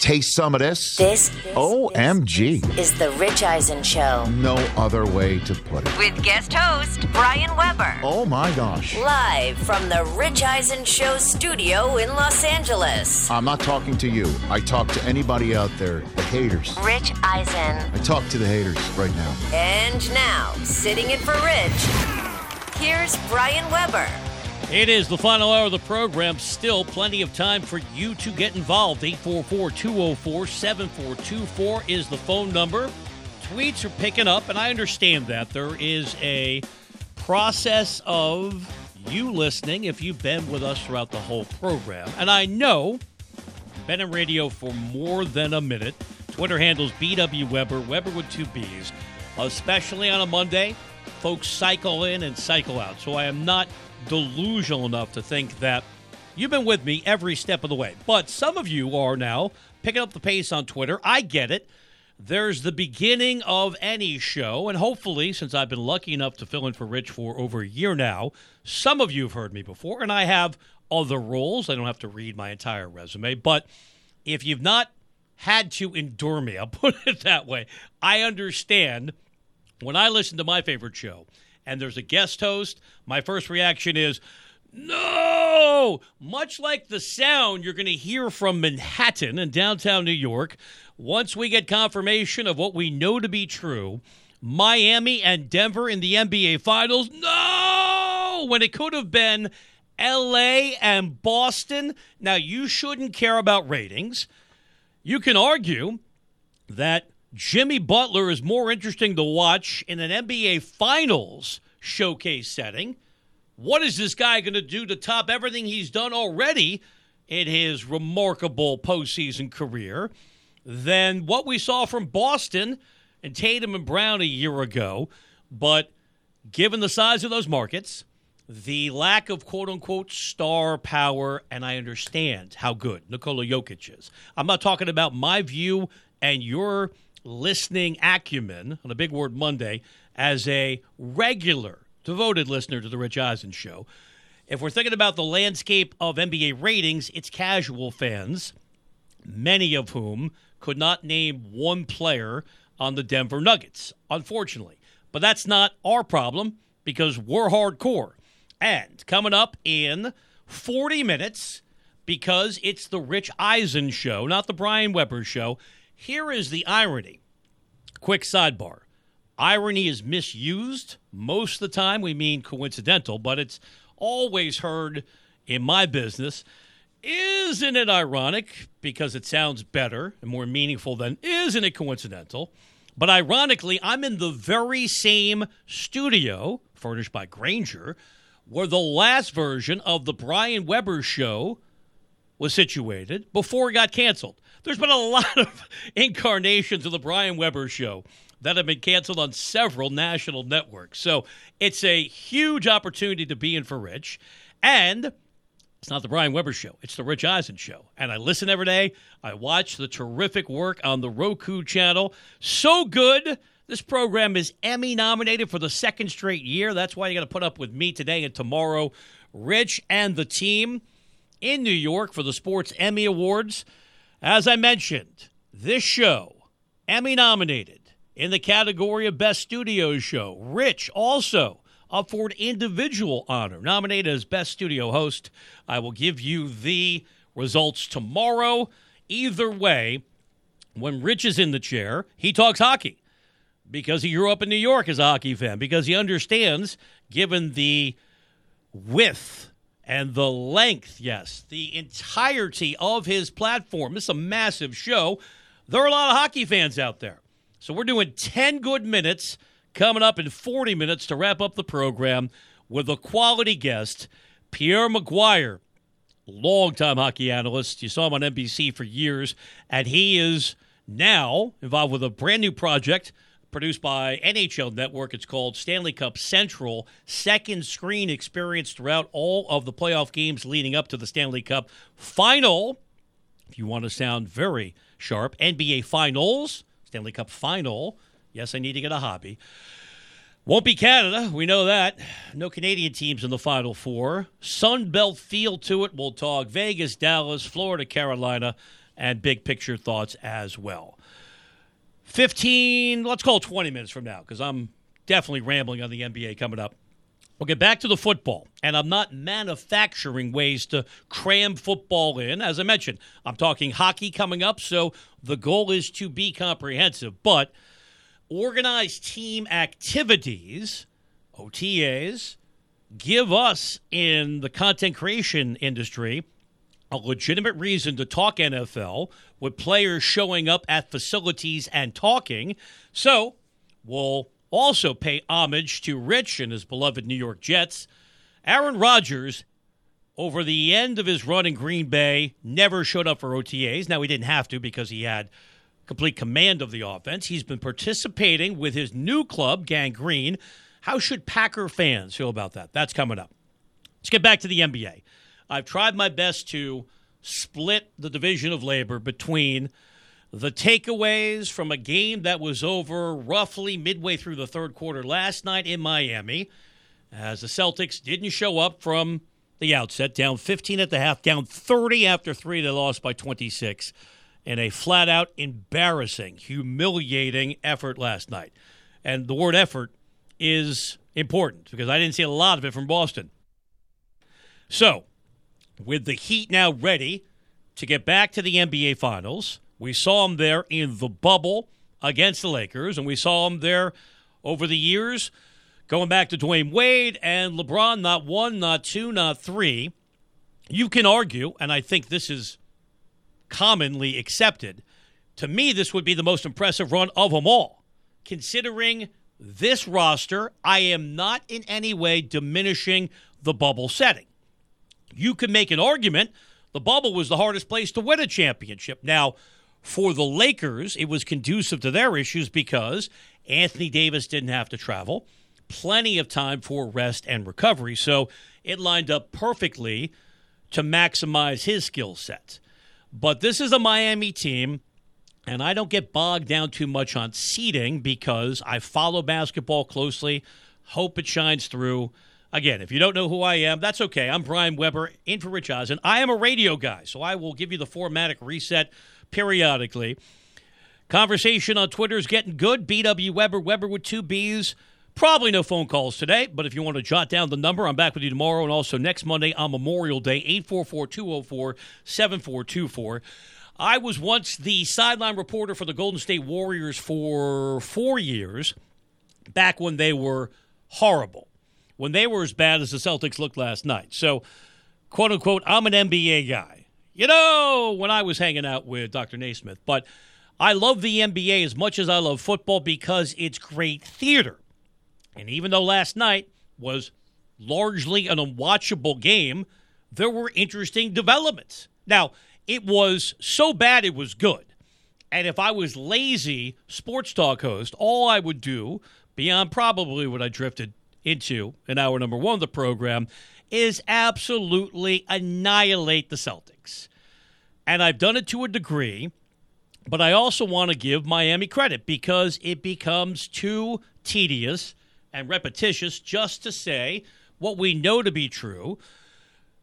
Taste some of this. This OMG. is the Rich Eisen Show No other way to put it. with guest host Brian Webber. Oh my gosh. Live from the Rich Eisen Show studio in Los Angeles. I'm not talking to you. I talk to anybody out there, the haters. Rich Eisen. I talk to the haters right now. And now, sitting in for Rich, here's Brian Webber. It is the final hour of the program. Still plenty of time for you to get involved. 844 204 7424 is the phone number. Tweets are picking up, and I understand that. There is a process of you listening if you've been with us throughout the whole program. And I know been in radio for more than a minute. Twitter handles BW Webber, Webber with two B's. Especially on a Monday, folks cycle in and cycle out. So I am not delusional enough to think that you've been with me every step of the way. But some of you are now picking up the pace on Twitter. I get it. There's the beginning of any show, and hopefully, since I've been lucky enough to fill in for Rich for over a year now, some of you have heard me before, and I have other roles. I don't have to read my entire resume, but if you've not had to endure me, I'll put it that way, I understand when I listen to my favorite show and there's a guest host, my first reaction is, no! Much like the sound you're going to hear from Manhattan and downtown New York, once we get confirmation of what we know to be true, Miami and Denver in the NBA Finals, no! When it could have been LA and Boston. Now, you shouldn't care about ratings. You can argue that Jimmy Butler is more interesting to watch in an NBA Finals showcase setting. What is this guy going to do to top everything he's done already in his remarkable postseason career than what we saw from Boston and Tatum and Brown a year ago? But given the size of those markets, the lack of quote unquote star power, and I understand how good Nikola Jokic is. I'm not talking about my view and your listening acumen on a Big Word Monday as a regular, devoted listener to the Rich Eisen Show. If we're thinking about the landscape of NBA ratings, it's casual fans, many of whom could not name one player on the Denver Nuggets, unfortunately. But that's not our problem because we're hardcore. And coming up in 40 minutes, because it's the Rich Eisen show, not the Brian Webber show, here is the irony. Quick sidebar. Irony is misused. Most of the time, we mean coincidental, but it's always heard in my business. Isn't it ironic? Because it sounds better and more meaningful than isn't it coincidental? But ironically, I'm in the very same studio, furnished by Grainger, where the last version of the Brian Webber show was situated before it got canceled. There's been a lot of incarnations of the Brian Webber show that have been canceled on several national networks. So it's a huge opportunity to be in for Rich. And it's not the Brian Webber show, it's the Rich Eisen show. And I listen every day. I watch the terrific work on the Roku channel. So good. This program is Emmy nominated for the second straight year. That's why you got to put up with me today and tomorrow. Rich and the team in New York for the Sports Emmy Awards. As I mentioned, this show, Emmy nominated in the category of Best Studio Show. Rich also up for an individual honor, nominated as Best Studio Host. I will give you the results tomorrow. Either way, when Rich is in the chair, he talks hockey because he grew up in New York as a hockey fan, because he understands, given the width and the length, yes, the entirety of his platform. Is a massive show. There are a lot of hockey fans out there. So we're doing 10 good minutes coming up in 40 minutes to wrap up the program with a quality guest, Pierre McGuire. longtime hockey analyst. You saw him on NBC for years, and he is now involved with a brand new project produced by NHL Network. It's called Stanley Cup Central. Second screen experience throughout all of the playoff games leading up to the Stanley Cup final. If you want to sound very sharp, NBA Finals, Stanley Cup Final. Yes, I need to get a hobby. Won't be Canada. We know that. No Canadian teams in the Final Four. Sun Belt feel to it. We'll talk Vegas, Dallas, Florida, Carolina, and big picture thoughts as well. 15, let's call it 20 minutes from now, because I'm definitely rambling on the NBA coming up. We'll get back to the football, and I'm not manufacturing ways to cram football in. As I mentioned, I'm talking hockey coming up, so the goal is to be comprehensive. But organized team activities, OTAs, give us in the content creation industry a legitimate reason to talk NFL with players showing up at facilities and talking. So we'll also pay homage to Rich and his beloved New York Jets. Aaron Rodgers, over the end of his run in Green Bay, never showed up for OTAs. Now, he didn't have to because he had complete command of the offense. He's been participating with his new club, Gang Green. How should Packer fans feel about that? That's coming up. Let's get back to the NBA. I've tried my best to split the division of labor between the takeaways from a game that was over roughly midway through the third quarter last night in Miami, as the Celtics didn't show up from the outset, down 15 at the half, down 30 after three. They lost by 26 in a flat out embarrassing, humiliating effort last night. And the word effort is important because I didn't see a lot of it from Boston. So, with the Heat now ready to get back to the NBA Finals, we saw him there in the bubble against the Lakers, and we saw him there over the years, going back to Dwyane Wade and LeBron, not one, not two, not three. You can argue, and I think this is commonly accepted. To me, this would be the most impressive run of them all. Considering this roster, I am not in any way diminishing the bubble setting. You can make an argument the bubble was the hardest place to win a championship. Now, for the Lakers, it was conducive to their issues because Anthony Davis didn't have to travel, plenty of time for rest and recovery. So it lined up perfectly to maximize his skill set. But this is a Miami team, and I don't get bogged down too much on seeding because I follow basketball closely, hope it shines through. Again, if you don't know who I am, that's okay. I'm Brian Webber, in for Rich Eisen. I am a radio guy, so I will give you the formatic reset periodically. Conversation on Twitter is getting good. BW Webber, Webber with two B's. Probably no phone calls today, but if you want to jot down the number, I'm back with you tomorrow and also next Monday on Memorial Day, 844 204 7424. I was once the sideline reporter for the Golden State Warriors for four years, back when they were horrible, when they were as bad as the Celtics looked last night. So, quote unquote, I'm an NBA guy. You know, when I was hanging out with Dr. Naismith, but I love the NBA as much as I love football because it's great theater. And even though last night was largely an unwatchable game, there were interesting developments. Now, it was so bad it was good. And if I was lazy sports talk host, all I would do, beyond probably what I drifted into in hour number one of the program, is absolutely annihilate the Celtics. And I've done it to a degree, but I also want to give Miami credit because it becomes too tedious and repetitious just to say what we know to be true.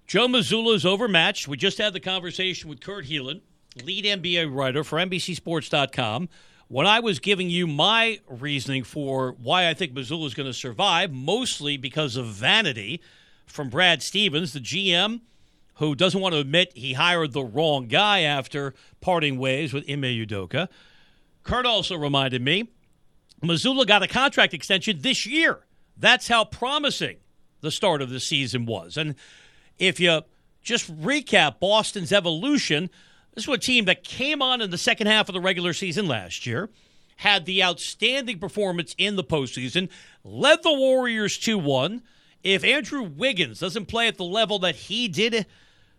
Joe Mazzulla is overmatched. We just had the conversation with Kurt Helin, lead NBA writer for NBCSports.com. When I was giving you my reasoning for why I think Mazzulla is going to survive, mostly because of vanity from Brad Stevens, the GM, who doesn't want to admit he hired the wrong guy after parting ways with Ime Udoka. Kurt also reminded me Mazzulla got a contract extension this year. That's how promising the start of the season was. And if you just recap Boston's evolution, this was a team that came on in the second half of the regular season last year, had the outstanding performance in the postseason, led the Warriors 2 1. If Andrew Wiggins doesn't play at the level that he did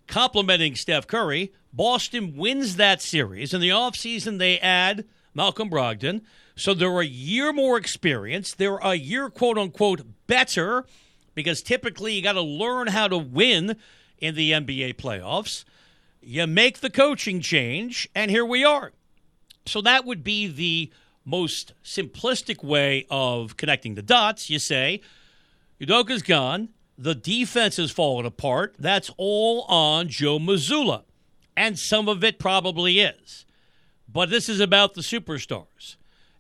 complimenting Steph Curry. Boston wins that series. In the offseason, they add Malcolm Brogdon. So they're a year more experienced. They're a year, quote unquote, better because typically you got to learn how to win in the NBA playoffs. You make the coaching change, and here we are. So that would be the most simplistic way of connecting the dots. You say, Udoka's gone. The defense has fallen apart. That's all on Joe Mazzulla. And some of it probably is. But this is about the superstars.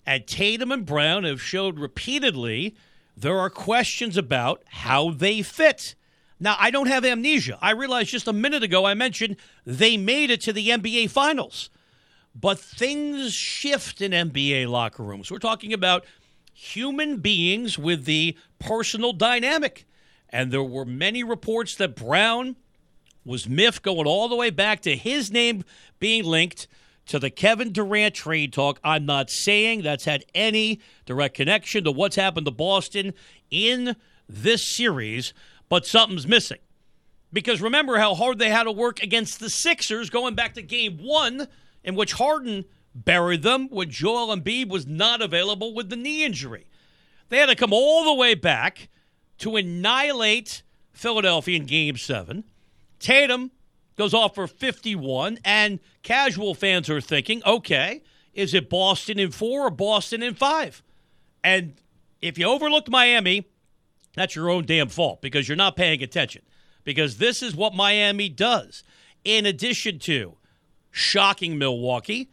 And Tatum and Brown have showed repeatedly there are questions about how they fit. Now, I don't have amnesia. I realized just a minute ago I mentioned they made it to the NBA Finals. But things shift in NBA locker rooms. We're talking about human beings with the personal dynamic. And there were many reports that Brown was miffed going all the way back to his name being linked to the Kevin Durant trade talk. I'm not saying that's had any direct connection to what's happened to Boston in this series, but something's missing. Because remember how hard they had to work against the Sixers going back to game one, in which Harden buried them when Joel Embiid was not available with the knee injury. They had to come all the way back to annihilate Philadelphia in game seven. Tatum goes off for 51, and casual fans are thinking, okay, is it Boston in four or Boston in five? And if you overlooked Miami, that's your own damn fault because you're not paying attention. Because this is what Miami does. In addition to shocking Milwaukee,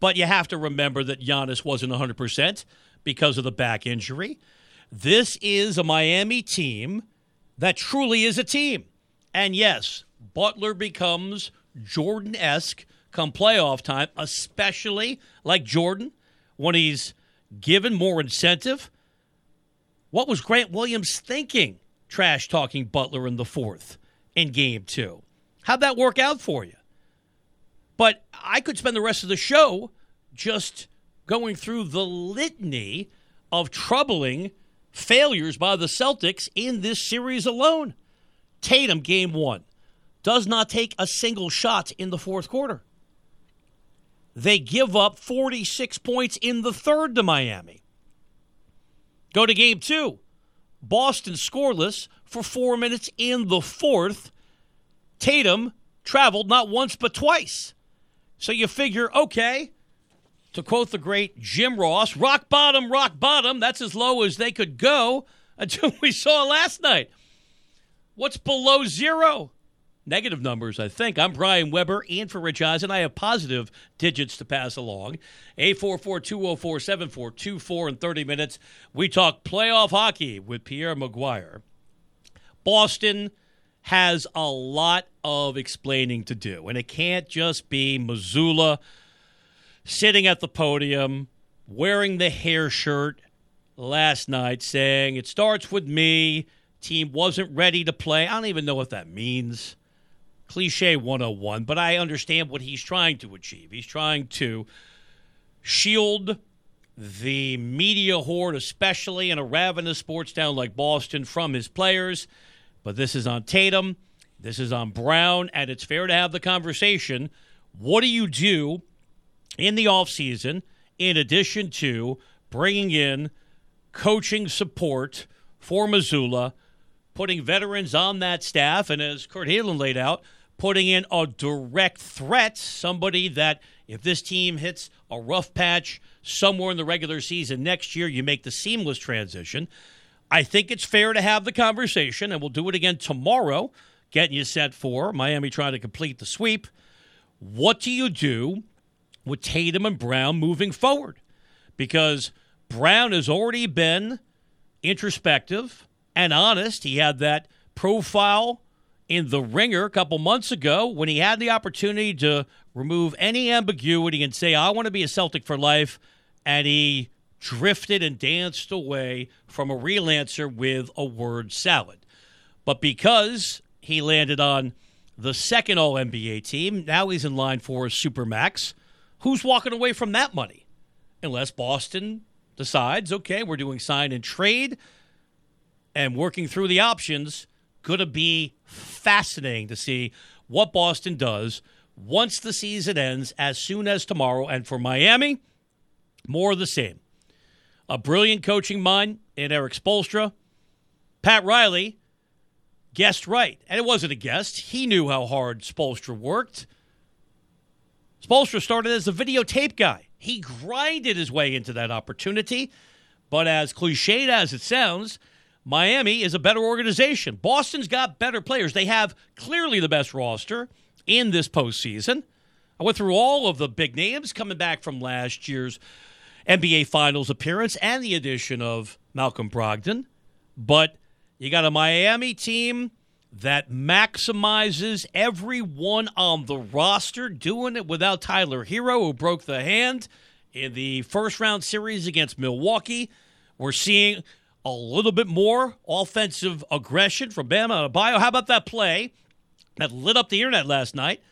but you have to remember that Giannis wasn't 100% because of the back injury. This is a Miami team that truly is a team. And yes, Butler becomes Jordan esque come playoff time, especially like Jordan when he's given more incentive. What was Grant Williams thinking, trash talking Butler in the fourth in game two? How'd that work out for you? But I could spend the rest of the show just going through the litany of troubling failures by the Celtics in this series alone. Tatum, game one, does not take a single shot in the fourth quarter. They give up 46 points in the third to Miami. Go to game two. Boston scoreless for four minutes in the fourth. Tatum traveled not once but twice. So you figure, okay, to quote the great Jim Ross, rock bottom, rock bottom. That's as low as they could go until we saw last night. What's below zero? Negative numbers, I think. I'm Brian Webber, and for Rich Eisen. I have positive digits to pass along. 844-204-7424 in 30 minutes. We talk playoff hockey with Pierre McGuire. Boston has a lot of explaining to do, and it can't just be Mazzulla sitting at the podium wearing the hair shirt last night saying, It starts with me. Team wasn't ready to play. I don't even know what that means. Cliche 101, but I understand what he's trying to achieve. He's trying to shield the media horde, especially in a ravenous sports town like Boston, from his players. But this is on Tatum. This is on Brown, and it's fair to have the conversation. What do you do in the offseason in addition to bringing in coaching support for Mazzulla, putting veterans on that staff, and as Kurt Helin laid out, putting in a direct threat, somebody that if this team hits a rough patch somewhere in the regular season next year, you make the seamless transition. I think it's fair to have the conversation, and we'll do it again tomorrow, getting you set for Miami trying to complete the sweep. What do you do with Tatum and Brown moving forward? Because Brown has already been introspective and honest. He had that profile in the ringer a couple months ago when he had the opportunity to remove any ambiguity and say, I want to be a Celtic for life. And he drifted and danced away from a real answer with a word salad. But because he landed on the second All NBA team, now he's in line for a Supermax. Who's walking away from that money? Unless Boston decides, okay, we're doing sign and trade and working through the options. Going to be fascinating to see what Boston does once the season ends, as soon as tomorrow. And for Miami, more of the same. A brilliant coaching mind in Erik Spoelstra. Pat Riley guessed right. And it wasn't a guess. He knew how hard Spoelstra worked. Spoelstra started as a videotape guy. He grinded his way into that opportunity. But as cliched as it sounds, Miami is a better organization. Boston's got better players. They have clearly the best roster in this postseason. I went through all of the big names coming back from last year's NBA Finals appearance and the addition of Malcolm Brogdon. But you got a Miami team that maximizes everyone on the roster, doing it without Tyler Herro, who broke the hand in the first round series against Milwaukee. We're seeing a little bit more offensive aggression from Bam Adebayo. How about that play that lit up the internet last night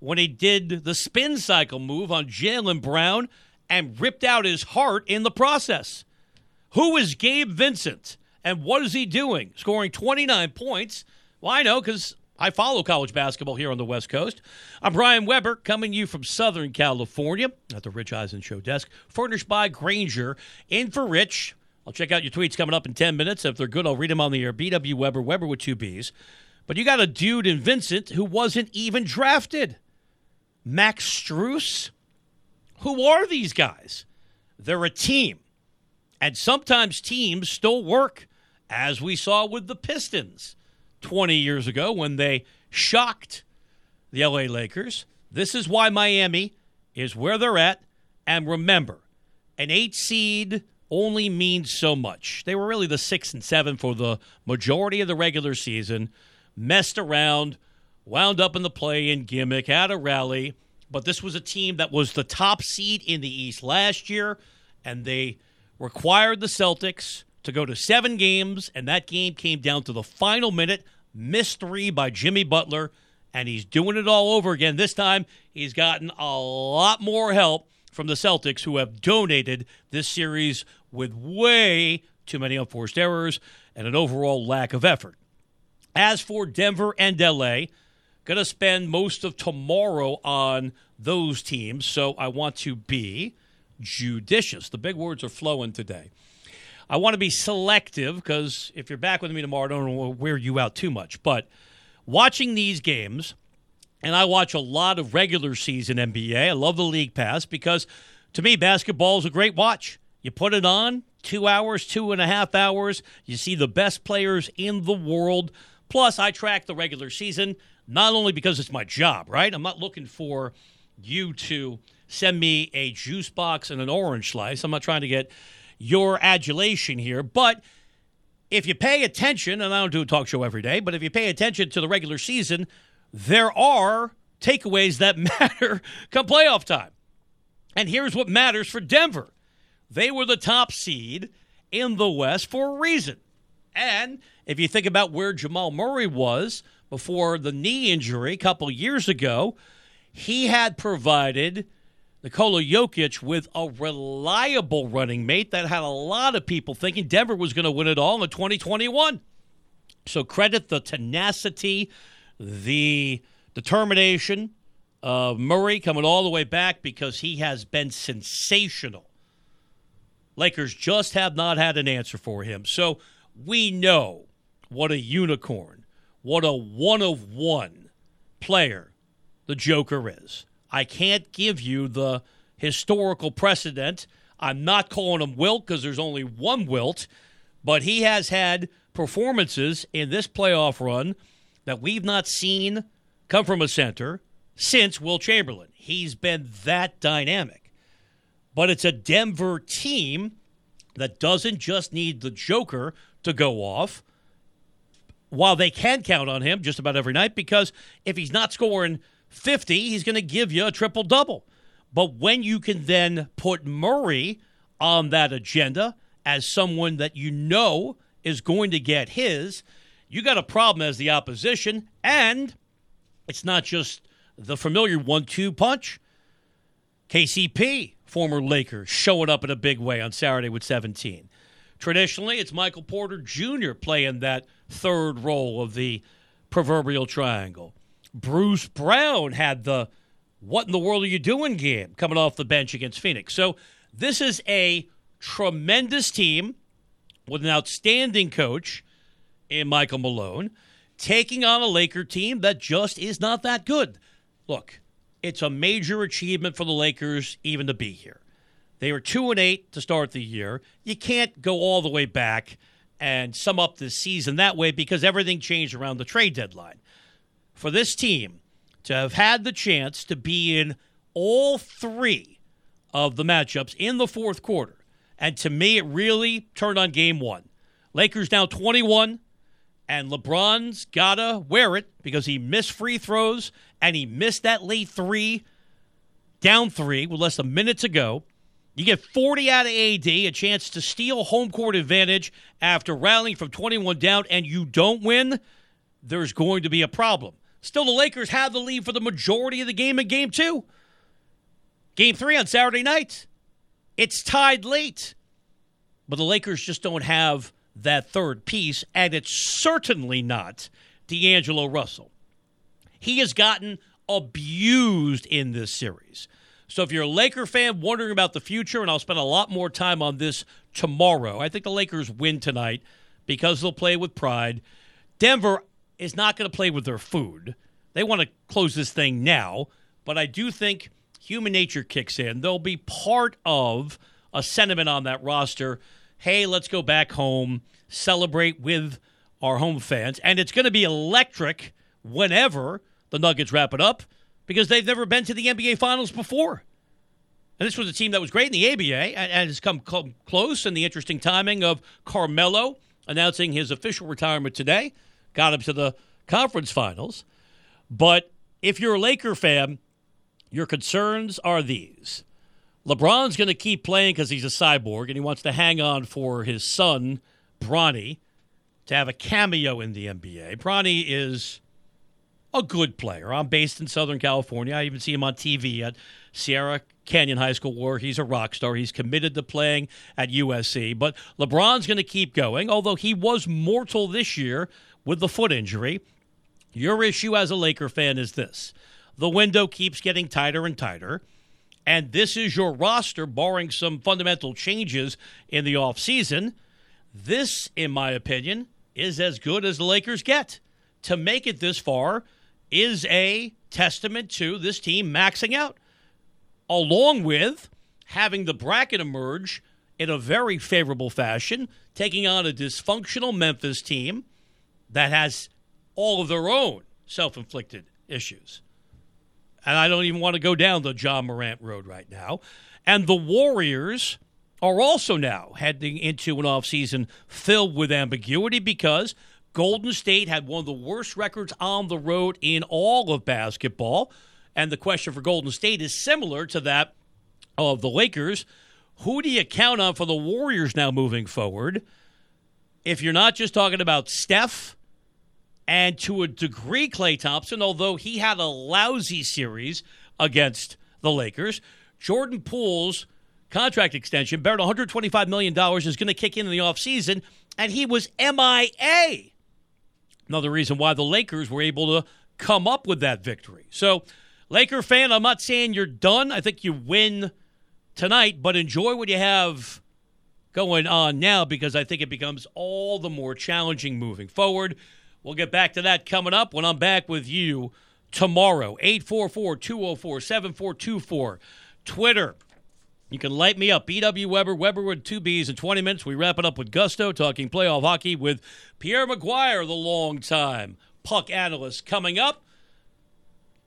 when he did the spin cycle move on Jaylen Brown and ripped out his heart in the process? Who is Gabe Vincent? And what is he doing? Scoring 29 points. Well, I know because I follow college basketball here on the West Coast. I'm Brian Webber, coming to you from Southern California at the Rich Eisen Show desk, furnished by Grainger. In for Rich. I'll check out your tweets coming up in 10 minutes. If they're good, I'll read them on the air. BW Webber, Webber with two B's. But you got a dude in Vincent who wasn't even drafted. Max Strus. Who are these guys? They're a team. And sometimes teams still work, as we saw with the Pistons 20 years ago when they shocked the LA Lakers. This is why Miami is where they're at. And remember, an eight seed only means so much. They were really the six and seven for the majority of the regular season, messed around, wound up in the play in gimmick, had a rally. But this was a team that was the top seed in the East last year, and they required the Celtics to go to seven games, and that game came down to the final minute, missed three by Jimmy Butler, and he's doing it all over again. This time, he's gotten a lot more help from the Celtics, who have donated this series with way too many unforced errors and an overall lack of effort. As for Denver and LA, going to spend most of tomorrow on those teams, so I want to be judicious. The big words are flowing today. I want to be selective because if you're back with me tomorrow, I don't want to wear you out too much. But watching these games, and I watch a lot of regular season NBA. I love the League Pass because to me, basketball is a great watch. You put it on, two hours, two and a half hours. You see the best players in the world. Plus, I track the regular season, not only because it's my job, right? I'm not looking for you to send me a juice box and an orange slice. I'm not trying to get your adulation here, but if you pay attention, and I don't do a talk show every day, but if you pay attention to the regular season, there are takeaways that matter come playoff time. And here's what matters for Denver they were the top seed in the West for a reason. And if you think about where Jamal Murray was before the knee injury a couple years ago, he had provided Nikola Jokic with a reliable running mate that had a lot of people thinking Denver was going to win it all in 2021. So credit the tenacity, the determination of Murray coming all the way back because he has been sensational. Lakers just have not had an answer for him. So we know what a unicorn, what a one of one player the Joker is. I can't give you the historical precedent. I'm not calling him Wilt because there's only one Wilt, but he has had performances in this playoff run that we've not seen come from a center since Wilt Chamberlain. He's been that dynamic. But it's a Denver team that doesn't just need the Joker to go off, while they can count on him just about every night, because if he's not scoring 50, he's going to give you a triple double. But when you can then put Murray on that agenda as someone that you know is going to get his, you got a problem as the opposition. And it's not just the familiar one two punch. KCP, former Lakers, showing up in a big way on Saturday with 17. Traditionally, it's Michael Porter Jr. playing that third role of the proverbial triangle. Bruce Brown had the what in the world are you doing game coming off the bench against Phoenix. So this is a tremendous team with an outstanding coach in Michael Malone taking on a Laker team that just is not that good. Look, it's a major achievement for the Lakers even to be here. They were 2 and 8 to start the year. You can't go all the way back and sum up this season that way because everything changed around the trade deadline. For this team to have had the chance to be in all three of the matchups in the fourth quarter, and to me, it really turned on game one. Lakers now 21, and LeBron's got to wear it because he missed free throws and he missed that late three, down three with less than minutes to go. You get 40 out of AD, a chance to steal home court advantage after rallying from 21 down, and you don't win, there's going to be a problem. Still, the Lakers have the lead for the majority of the game in game two. Game three on Saturday night. It's tied late. But the Lakers just don't have that third piece, and it's certainly not D'Angelo Russell. He has gotten abused in this series. So if you're a Laker fan wondering about the future, and I'll spend a lot more time on this tomorrow, I think the Lakers win tonight because they'll play with pride. Denver is not going to play with their food. They want to close this thing now, but I do think human nature kicks in. They'll be part of a sentiment on that roster. Hey, let's go back home, celebrate with our home fans. And it's going to be electric whenever the Nuggets wrap it up because they've never been to the NBA Finals before. And this was a team that was great in the ABA and, has come close in the interesting timing of Carmelo announcing his official retirement today. Got him to the conference finals. But if you're a Laker fan, your concerns are these. LeBron's going to keep playing because he's a cyborg and he wants to hang on for his son, Bronny, to have a cameo in the NBA. Bronny is a good player. I'm based in Southern California. I even see him on TV at Sierra Canyon High School where he's a rock star. He's committed to playing at USC. But LeBron's going to keep going, although he was mortal this year with the foot injury. Your issue as a Laker fan is this the window keeps getting tighter and tighter. And this is your roster, barring some fundamental changes in the offseason. This, in my opinion, is as good as the Lakers get. To make it this far is a testament to this team maxing out, along with having the bracket emerge in a very favorable fashion, taking on a dysfunctional Memphis team that has all of their own self inflicted issues. And I don't even want to go down the Ja Morant road right now. And the Warriors are also now heading into an offseason filled with ambiguity because Golden State had one of the worst records on the road in all of basketball. And the question for Golden State is similar to that of the Lakers. Who do you count on for the Warriors now moving forward? If you're not just talking about Steph and to a degree, Klay Thompson, although he had a lousy series against the Lakers, Jordan Poole's contract extension, bearing $125 million, is going to kick in in the offseason, and he was MIA. Another reason why the Lakers were able to come up with that victory. So, Laker fan, I'm not saying you're done. I think you win tonight, but enjoy what you have going on now because I think it becomes all the more challenging moving forward. We'll get back to that coming up when I'm back with you tomorrow. 844 204 7424. Twitter. You can light me up. BW Webber, Webber with two B's in 20 minutes. We wrap it up with Gusto, talking playoff hockey with Pierre McGuire, the long time puck analyst, coming up.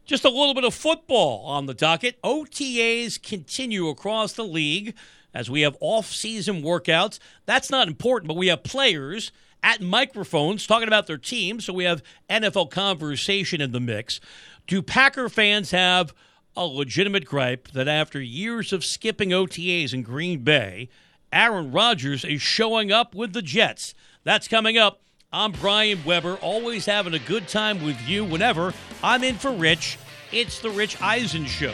Just a little bit of football on the docket. OTAs continue across the league as we have off-season workouts. That's not important, but we have players – at microphones talking about their team. So we have NFL conversation in the mix. Do Packer fans have a legitimate gripe that after years of skipping OTAs in Green Bay, Aaron Rodgers is showing up with the Jets? That's coming up. I'm Brian Webber, always having a good time with you whenever I'm in for Rich. It's the Rich Eisen Show.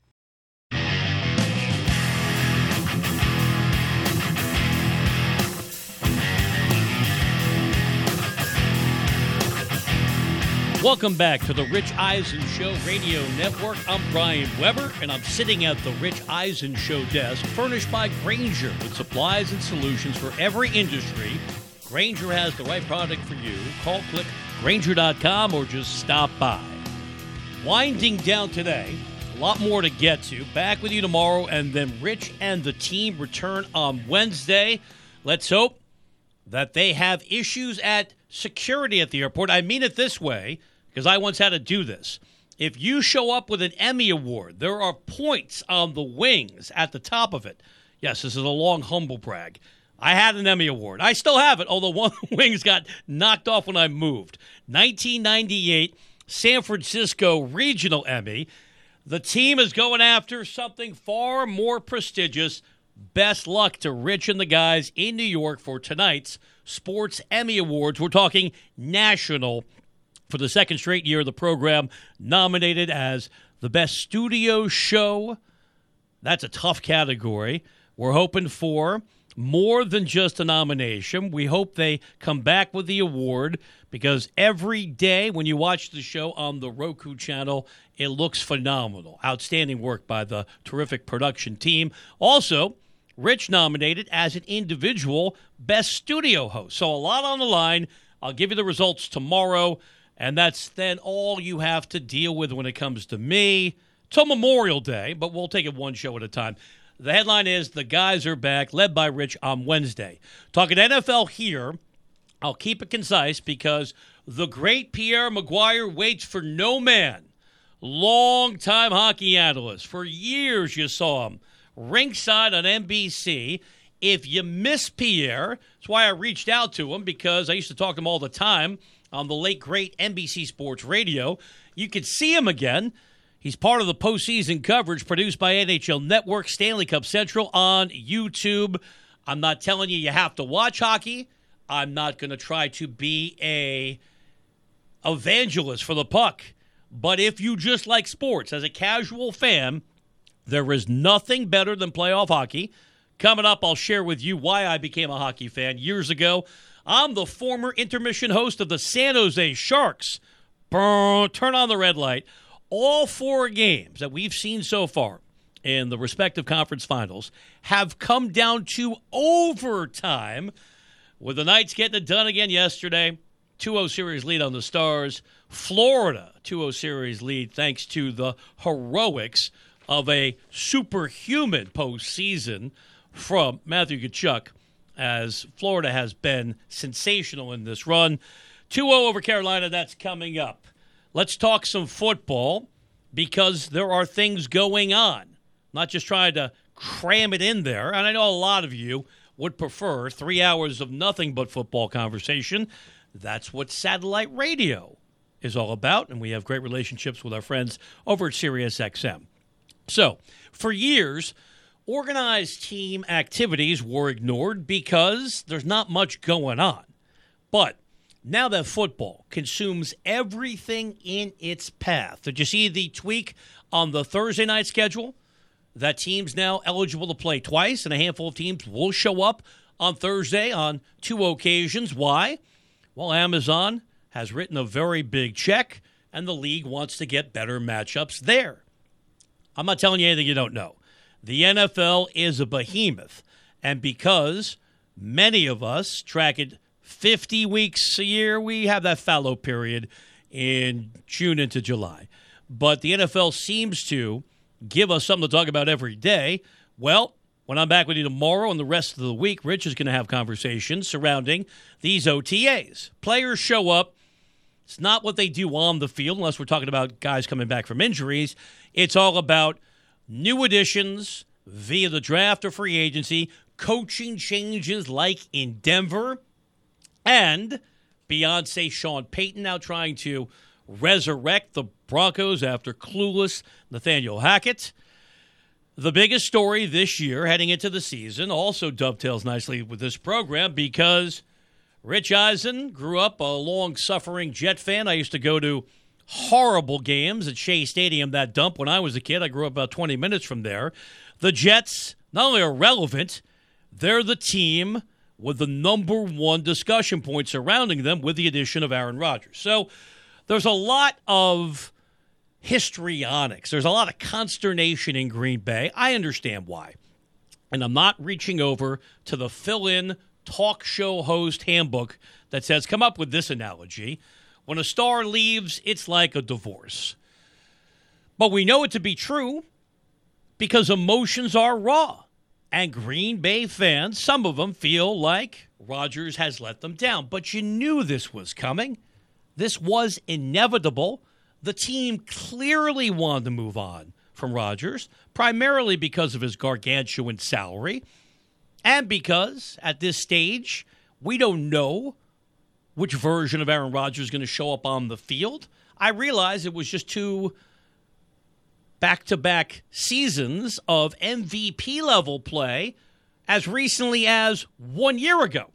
Welcome back to the Rich Eisen Show Radio Network. I'm Brian Webber, and I'm sitting at the Rich Eisen Show desk, furnished by Grainger with supplies and solutions for every industry. Grainger has the right product for you. Call, click Grainger.com, or just stop by. Winding down today, a lot more to get to. Back with you tomorrow, and then Rich and the team return on Wednesday. Let's hope that they have issues at security at the airport. I mean it this way because I once had to do this. If you show up with an Emmy Award, there are points on the wings at the top of it. Yes, this is a long humble brag. I had an Emmy Award. I still have it, although one of the wings got knocked off when I moved. 1998 San Francisco Regional Emmy. The team is going after something far more prestigious. Best luck to Rich and the guys in New York for tonight's Sports Emmy Awards. We're talking national for the second straight year, the program nominated as the best studio show. That's a tough category. We're hoping for more than just a nomination. We hope they come back with the award because every day when you watch the show on the Roku channel, it looks phenomenal. Outstanding work by the terrific production team. Also, Rich nominated as an individual best studio host. So a lot on the line. I'll give you the results tomorrow. And that's then all you have to deal with when it comes to me till Memorial Day, but we'll take it one show at a time. The headline is The Guys Are Back, led by Rich on Wednesday. Talking NFL here, I'll keep it concise because the great Pierre McGuire waits for no man. Long time hockey analyst. For years you saw him ringside on NBC. If you miss Pierre, that's why I reached out to him because I used to talk to him all the time on the late great NBC Sports Radio. You can see him again. He's part of the postseason coverage produced by NHL Network, Stanley Cup Central on YouTube. I'm not telling you you have to watch hockey. I'm not going to try to be a evangelist for the puck. But if you just like sports as a casual fan, there is nothing better than playoff hockey. Coming up, I'll share with you why I became a hockey fan years ago. I'm the former intermission host of the San Jose Sharks. Turn on the red light. All four games that we've seen so far in the respective conference finals have come down to overtime, with the Knights getting it done again yesterday. 2 0 series lead on the Stars. Florida 2 0 series lead thanks to the heroics of a superhuman postseason from Matthew Tkachuk as Florida has been sensational in this run. 2 0 over Carolina, that's coming up. Let's talk some football because there are things going on. Not just trying to cram it in there. And I know a lot of you would prefer three hours of nothing but football conversation. That's what satellite radio is all about. And we have great relationships with our friends over at SiriusXM. So, for years, organized team activities were ignored because there's not much going on. But now that football consumes everything in its path, did you see the tweak on the Thursday night schedule? That teams now eligible to play twice, and a handful of teams will show up on Thursday on two occasions. Why? Well, Amazon has written a very big check, and the league wants to get better matchups there. I'm not telling you anything you don't know. The NFL is a behemoth. And because many of us track it 50 weeks a year, we have that fallow period in June into July. But the NFL seems to give us something to talk about every day. Well, when I'm back with you tomorrow and the rest of the week, Rich is going to have conversations surrounding these OTAs. Players show up. It's not what they do on the field, unless we're talking about guys coming back from injuries. It's all about new additions via the draft or free agency, coaching changes like in Denver, and Beyonce Sean Payton now trying to resurrect the Broncos after clueless Nathaniel Hackett. The biggest story this year heading into the season also dovetails nicely with this program because Rich Eisen grew up a long suffering Jet fan. I used to go to horrible games at Shea Stadium, that dump, when I was a kid. I grew up about 20 minutes from there. The Jets not only are relevant, they're the team with the number one discussion point surrounding them with the addition of Aaron Rodgers. So there's a lot of histrionics. There's a lot of consternation in Green Bay. I understand why. And I'm not reaching over to the fill in talk show host handbook that says, come up with this analogy. When a star leaves, it's like a divorce. But we know it to be true because emotions are raw. And Green Bay fans, some of them feel like Rodgers has let them down. But you knew this was coming. This was inevitable. The team clearly wanted to move on from Rodgers, primarily because of his gargantuan salary, and because at this stage, we don't know which version of Aaron Rodgers is going to show up on the field. I realize it was just two back to back seasons of MVP level play as recently as one year ago.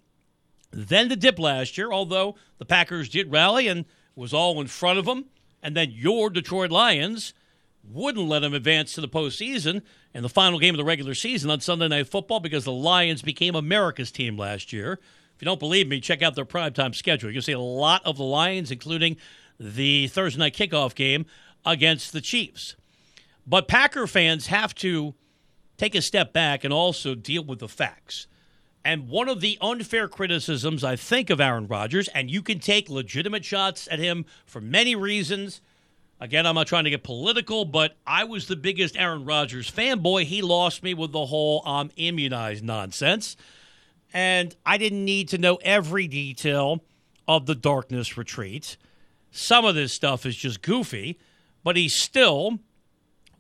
Then the dip last year, although the Packers did rally and was all in front of them. And then your Detroit Lions wouldn't let them advance to the postseason in the final game of the regular season on Sunday Night Football because the Lions became America's team last year. If you don't believe me, check out their primetime schedule. You'll see a lot of the Lions, including the Thursday night kickoff game against the Chiefs. But Packer fans have to take a step back and also deal with the facts. And one of the unfair criticisms I think of Aaron Rodgers, and you can take legitimate shots at him for many reasons. Again, I'm not trying to get political, but I was the biggest Aaron Rodgers fanboy. He lost me with the whole I'm immunized nonsense and I didn't need to know every detail of the darkness retreat. Some of this stuff is just goofy, but he's still,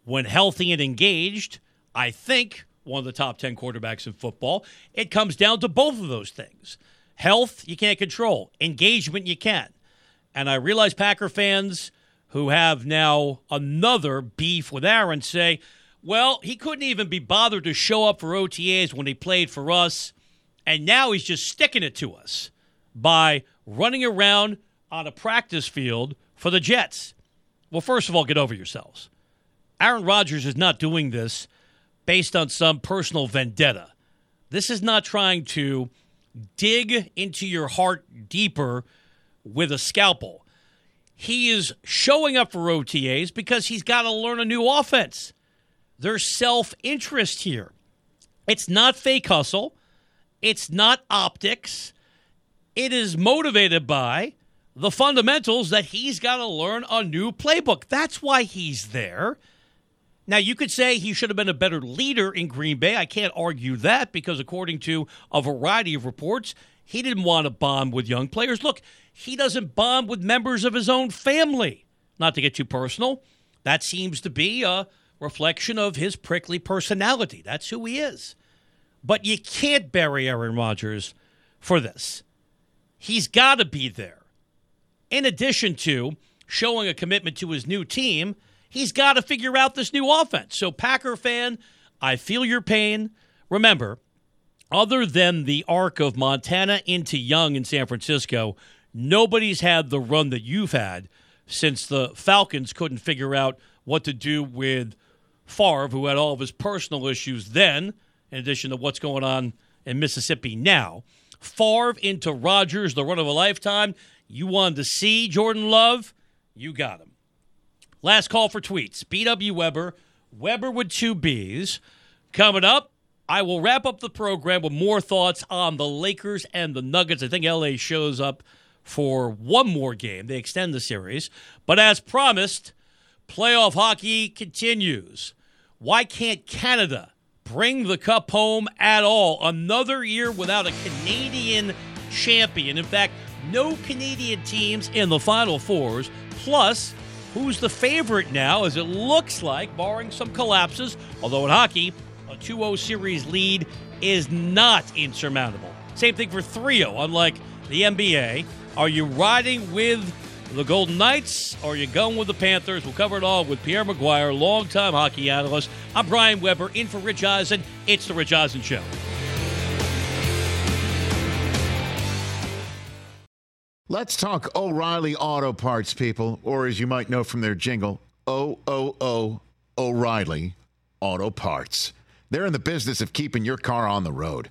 when healthy and engaged, I think one of the top 10 quarterbacks in football. It comes down to both of those things. Health, you can't control, engagement, you can. And I realize Packer fans who have now another beef with Aaron say, well, he couldn't even be bothered to show up for OTAs when he played for us. And now he's just sticking it to us by running around on a practice field for the Jets. Well, first of all, get over yourselves. Aaron Rodgers is not doing this based on some personal vendetta. This is not trying to dig into your heart deeper with a scalpel. He is showing up for OTAs because he's got to learn a new offense. There's self interest here. It's not fake hustle. It's not optics. It is motivated by the fundamentals that he's got to learn a new playbook. That's why he's there. Now, you could say he should have been a better leader in Green Bay. I can't argue that because, according to a variety of reports, he didn't want to bond with young players. Look, he doesn't bond with members of his own family. Not to get too personal, that seems to be a reflection of his prickly personality. That's who he is. But you can't bury Aaron Rodgers for this. He's got to be there. In addition to showing a commitment to his new team, he's got to figure out this new offense. So, Packer fan, I feel your pain. Remember, other than the arc of Montana into Young in San Francisco, nobody's had the run that you've had since the Falcons couldn't figure out what to do with Favre, who had all of his personal issues then, in addition to what's going on in Mississippi now. Favre into Rodgers, the run of a lifetime. You wanted to see Jordan Love, you got him. Last call for tweets. BW Webber, Webber with two B's. Coming up, I will wrap up the program with more thoughts on the Lakers and the Nuggets. I think LA shows up for one more game. They extend the series. But as promised, playoff hockey continues. Why can't Canada bring the cup home at all? Another year without a Canadian champion. In fact, no Canadian teams in the Final Fours. Plus, who's the favorite now, as it looks like, barring some collapses, although in hockey, a 2 0 series lead is not insurmountable. Same thing for 3 0, unlike the NBA. Are you riding with the Golden Knights or are you going with the Panthers? We'll cover it all with Pierre McGuire, longtime hockey analyst. I'm Brian Webber, in for Rich Eisen. It's The Rich Eisen Show. Let's talk O'Reilly Auto Parts, people, or as you might know from their jingle, O O O O'Reilly Auto Parts. They're in the business of keeping your car on the road.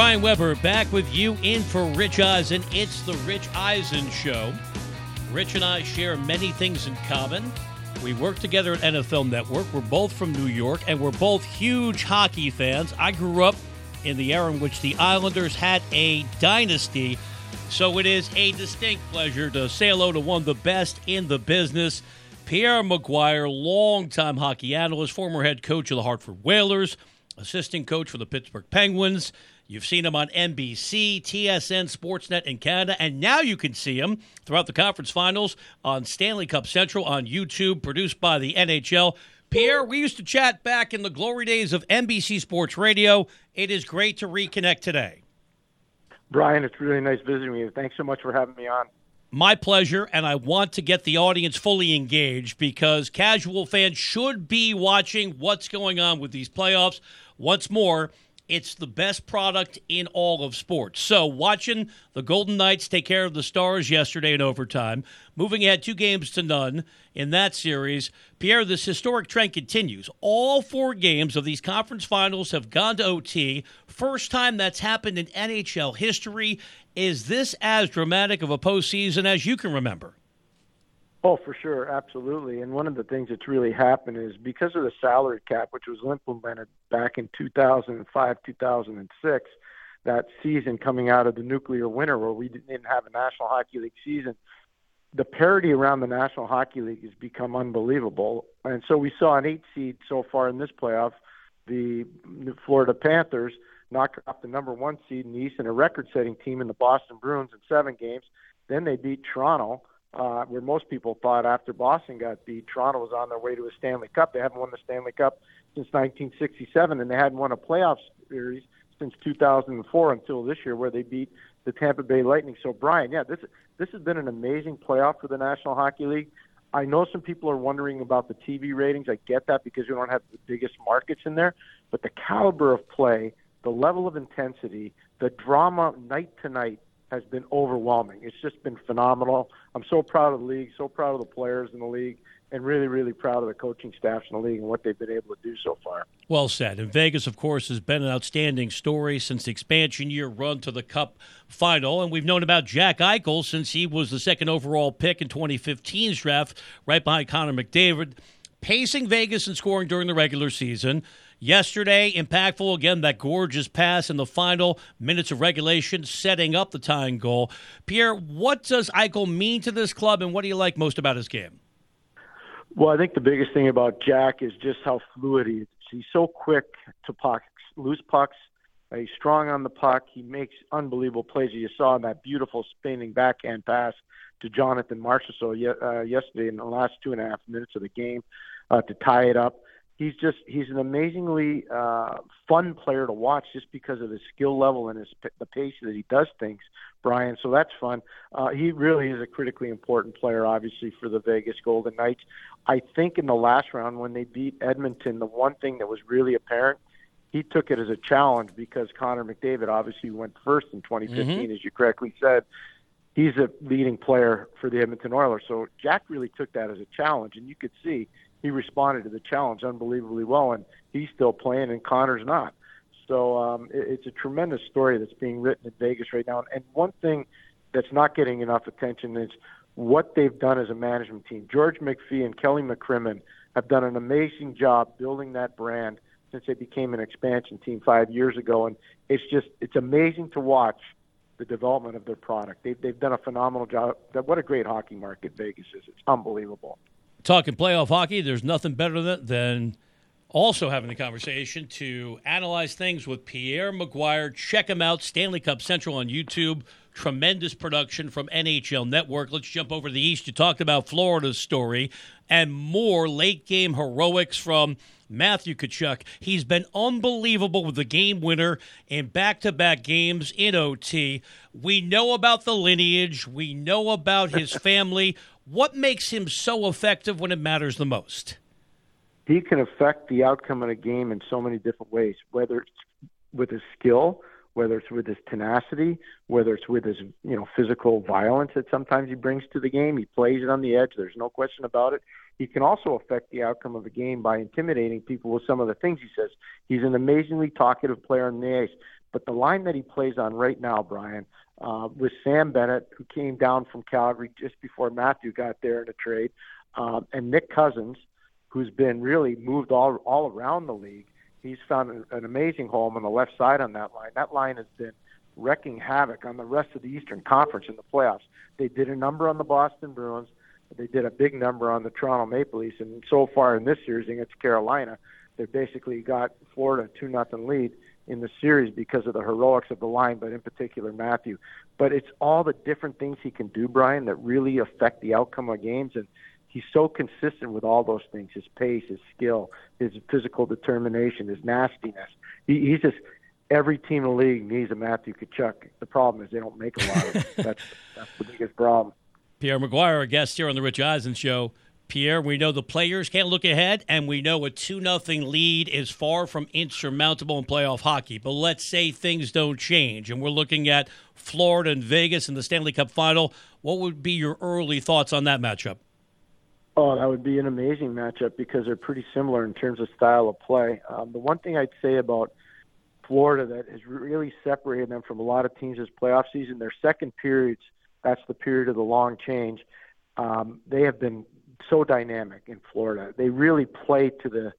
Brian Webber back with you in for Rich Eisen. It's the Rich Eisen Show. Rich and I share many things in common. We work together at NFL Network. We're both from New York, and we're both huge hockey fans. I grew up in the era in which the Islanders had a dynasty, so it is a distinct pleasure to say hello to one of the best in the business. Pierre McGuire, longtime hockey analyst, former head coach of the Hartford Whalers, assistant coach for the Pittsburgh Penguins. You've seen him on NBC, TSN, Sportsnet in Canada, and now you can see him throughout the conference finals on Stanley Cup Central on YouTube, produced by the NHL. Pierre, we used to chat back in the glory days of NBC Sports Radio. It is great to reconnect today. Brian, it's really nice visiting you. Thanks so much for having me on. My pleasure, and I want to get the audience fully engaged because casual fans should be watching what's going on with these playoffs. Once more, It's the best product in all of sports. So, watching the Golden Knights take care of the Stars yesterday in overtime, moving ahead two games to none in that series, Pierre, this historic trend continues. All four games of these conference finals have gone to OT. First time that's happened in NHL history. Is this as dramatic of a postseason as you can remember? Oh, for sure, absolutely. And one of the things that's really happened is because of the salary cap, which was implemented back in 2005, 2006, that season coming out of the nuclear winter where we didn't have a National Hockey League season, the parity around the National Hockey League has become unbelievable. And so we saw an eight seed so far in this playoff, the Florida Panthers knock off the number one seed in the East and a record setting team in the Boston Bruins in seven games. Then they beat Toronto uh, where most people thought after Boston got beat, Toronto was on their way to a Stanley Cup. They haven't won the Stanley Cup since 1967, and they hadn't won a playoff series since 2004 until this year, where they beat the Tampa Bay Lightning. So, Brian, yeah, this this has been an amazing playoff for the National Hockey League. I know some people are wondering about the TV ratings. I get that because we don't have the biggest markets in there, but the caliber of play, the level of intensity, the drama night to night has been overwhelming. It's just been phenomenal. I'm so proud of the league, so proud of the players in the league, and really, really proud of the coaching staffs in the league and what they've been able to do so far. Well said. And Vegas, of course, has been an outstanding story since the expansion year run to the Cup final. And we've known about Jack Eichel since he was the second overall pick in 2015's draft, right behind Connor McDavid, pacing Vegas and scoring during the regular season. Yesterday, impactful again, that gorgeous pass in the final minutes of regulation, setting up the tying goal. Pierre, what does Eichel mean to this club, and what do you like most about his game? Well, I think the biggest thing about Jack is just how fluid he is. He's so quick to pucks, loose pucks. He's strong on the puck. He makes unbelievable plays. You saw in that beautiful spinning backhand pass to Jonathan Marchessault uh, yesterday in the last two and a half minutes of the game uh, to tie it up he's just he's an amazingly uh, fun player to watch just because of his skill level and his the pace that he does things, Brian. So that's fun. Uh, he really is a critically important player, obviously for the Vegas Golden Knights. I think in the last round when they beat Edmonton, the one thing that was really apparent. He took it as a challenge because Connor McDavid obviously went first in 2015, mm-hmm. as you correctly said. He's a leading player for the Edmonton Oilers. So Jack really took that as a challenge, and you could see he responded to the challenge unbelievably well, and he's still playing, and Connor's not. So um, it, it's a tremendous story that's being written in Vegas right now. And one thing that's not getting enough attention is what they've done as a management team. George McPhee and Kelly McCrimmon have done an amazing job building that brand since they became an expansion team five years ago, and it's just it's amazing to watch the development of their product. They've they've done a phenomenal job. What a great hockey market Vegas is! It's unbelievable talking playoff hockey, there's nothing better than, also having the conversation to analyze things with Pierre McGuire. Check him out, Stanley Cup Central on YouTube. Tremendous production from NHL Network. Let's jump over to the East. You talked about Florida's story and more late game heroics from Matthew Tkachuk. He's been unbelievable with the game winner in back to back games in OT. We know about the lineage, we know about his family. What makes him so effective when it matters the most? He can affect the outcome of a game in so many different ways, whether it's with his skill, whether it's with his tenacity, whether it's with his you know physical violence that sometimes he brings to the game. He plays it on the edge. There's no question about it. He can also affect the outcome of a game by intimidating people with some of the things he says. He's an amazingly talkative player on the ice. But the line that he plays on right now, Brian, uh, with Sam Bennett, who came down from Calgary just before Matthew got there in a trade, um, and Nick Cousins, who's been really moved all all around the league. He's found an, an amazing home on the left side on that line. That line has been wrecking havoc on the rest of the Eastern Conference in the playoffs. They did a number on the Boston Bruins. They did a big number on the Toronto Maple Leafs, and so far in this series against Carolina, they basically got Florida two nothing lead in the series because of the heroics of the line, but in particular Matthew. But it's all the different things he can do, Brian, that really affect the outcome of games. And he's so consistent with all those things: his pace, his skill, his physical determination, his nastiness. He, he's just every team in the league needs a Matthew Tkachuk. The problem is they don't make a lot of it. That's that's the biggest problem. Pierre McGuire, a guest here on the Rich Eisen Show. Pierre, we know the players can't look ahead, and we know a 2 0 lead is far from insurmountable in playoff hockey. But let's say things don't change, and we're looking at Florida and Vegas in the Stanley Cup final. What would be your early thoughts on that matchup? Oh, that would be an amazing matchup because they're pretty similar in terms of style of play. Um, the one thing I'd say about Florida that has really separated them from a lot of teams this playoff season, their second periods, that's the period of the long change. Um, they have been so dynamic in Florida. They really play to the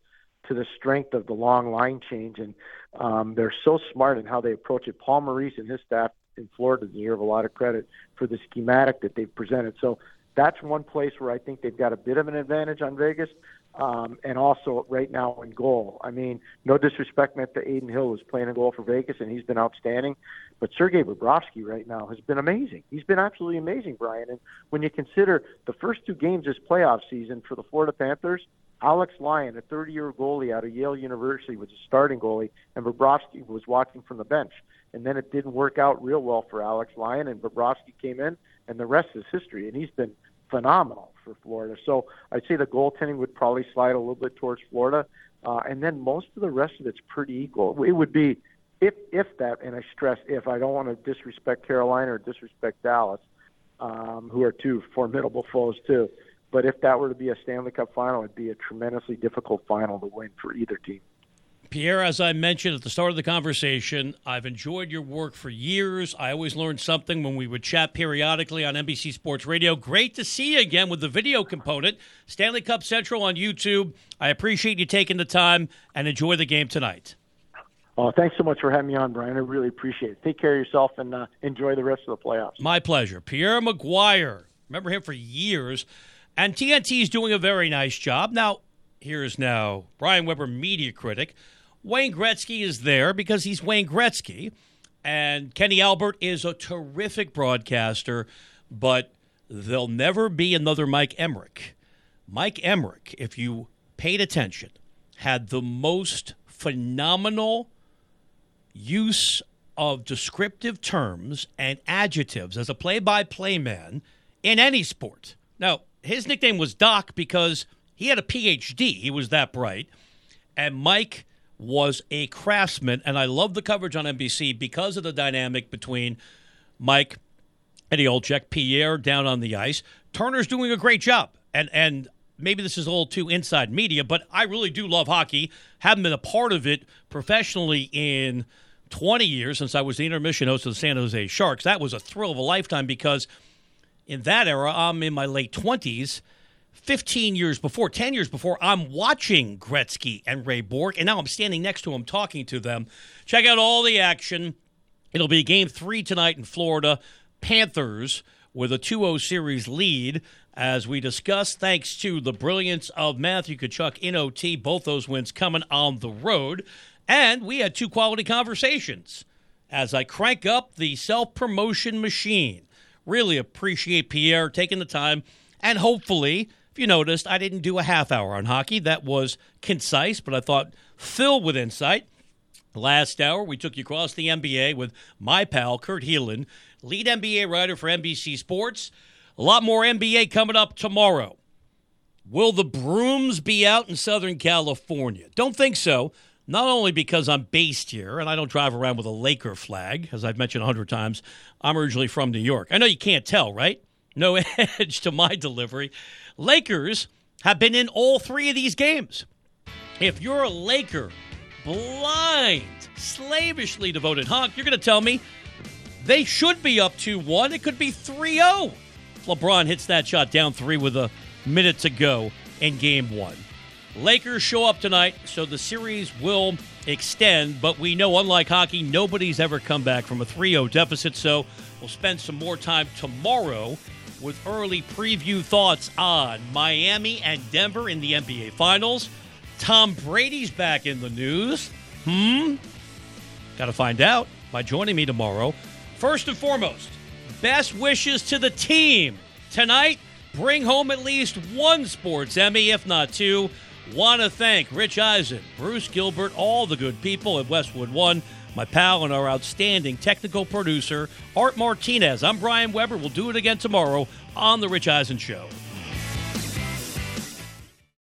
to the strength of the long line change, and um, they're so smart in how they approach it. Paul Maurice and his staff in Florida deserve a lot of credit for the schematic that they've presented. So that's one place where I think they've got a bit of an advantage on Vegas, um, and also right now in goal. I mean, no disrespect meant to Adin Hill, who's playing a goal for Vegas, and he's been outstanding. But Sergei Bobrovsky right now has been amazing. He's been absolutely amazing, Brian. And when you consider the first two games this playoff season for the Florida Panthers, Alex Lyon, a 30-year goalie out of Yale University, was a starting goalie, and Bobrovsky was watching from the bench. And then it didn't work out real well for Alex Lyon, and Bobrovsky came in, and the rest is history. And he's been phenomenal for Florida. So I'd say the goaltending would probably slide a little bit towards Florida, uh, and then most of the rest of it's pretty equal. It would be if if that, and I stress if I don't want to disrespect Carolina or disrespect Dallas, um, who are two formidable foes too. But if that were to be a Stanley Cup final, it'd be a tremendously difficult final to win for either team. Pierre, as I mentioned at the start of the conversation, I've enjoyed your work for years. I always learned something when we would chat periodically on NBC Sports Radio. Great to see you again with the video component. Stanley Cup Central on YouTube. I appreciate you taking the time and enjoy the game tonight. Oh, thanks so much for having me on, Brian. I really appreciate it. Take care of yourself and uh, enjoy the rest of the playoffs. My pleasure. Pierre McGuire. Remember him for years. And TNT is doing a very nice job. Now, here's now Brian Webber, media critic. Wayne Gretzky is there because he's Wayne Gretzky. And Kenny Albert is a terrific broadcaster, but there'll never be another Mike Emrick. Mike Emrick, if you paid attention, had the most phenomenal use of descriptive terms and adjectives as a play by play man in any sport. Now, his nickname was Doc because he had a PhD. He was that bright. And Mike was a craftsman. And I love the coverage on NBC because of the dynamic between Mike, Eddie Olczyk, Pierre down on the ice. Turner's doing a great job. And, and maybe this is a little too inside media, but I really do love hockey. Haven't been a part of it professionally in 20 years since I was the intermission host of the San Jose Sharks. That was a thrill of a lifetime because in that era, I'm in my late 20s. 15 years before, 10 years before, I'm watching Gretzky and Ray Bourque, and now I'm standing next to them talking to them. Check out all the action. It'll be game three tonight in Florida. Panthers with a 2 0 series lead. As we discussed, thanks to the brilliance of Matthew Tkachuk in OT, both those wins coming on the road. And we had two quality conversations as I crank up the self promotion machine. Really appreciate Pierre taking the time. And hopefully, if you noticed, I didn't do a half hour on hockey. That was concise, but I thought filled with insight. Last hour, we took you across the NBA with my pal, Kurt Helin, lead NBA writer for NBC Sports. A lot more NBA coming up tomorrow. Will the brooms be out in Southern California? Don't think so not only because I'm based here and I don't drive around with a Laker flag, as I've mentioned a hundred times, I'm originally from New York. I know you can't tell, right? No edge to my delivery. Lakers have been in all three of these games. If you're a Laker, blind, slavishly devoted honk, you're going to tell me they should be up 2 1. It could be 3 0. LeBron hits that shot down three with a minute to go in game one. Lakers show up tonight, so the series will extend, but we know, unlike hockey, nobody's ever come back from a 3 0 deficit, so we'll spend some more time tomorrow with early preview thoughts on Miami and Denver in the NBA Finals. Tom Brady's back in the news. Hmm? Got to find out by joining me tomorrow. First and foremost, best wishes to the team. Tonight, bring home at least one sports Emmy, if not two. Want to thank Rich Eisen, Bruce Gilbert, all the good people at Westwood One, my pal and our outstanding technical producer, Art Martinez. I'm Brian Webber. We'll do it again tomorrow on The Rich Eisen Show.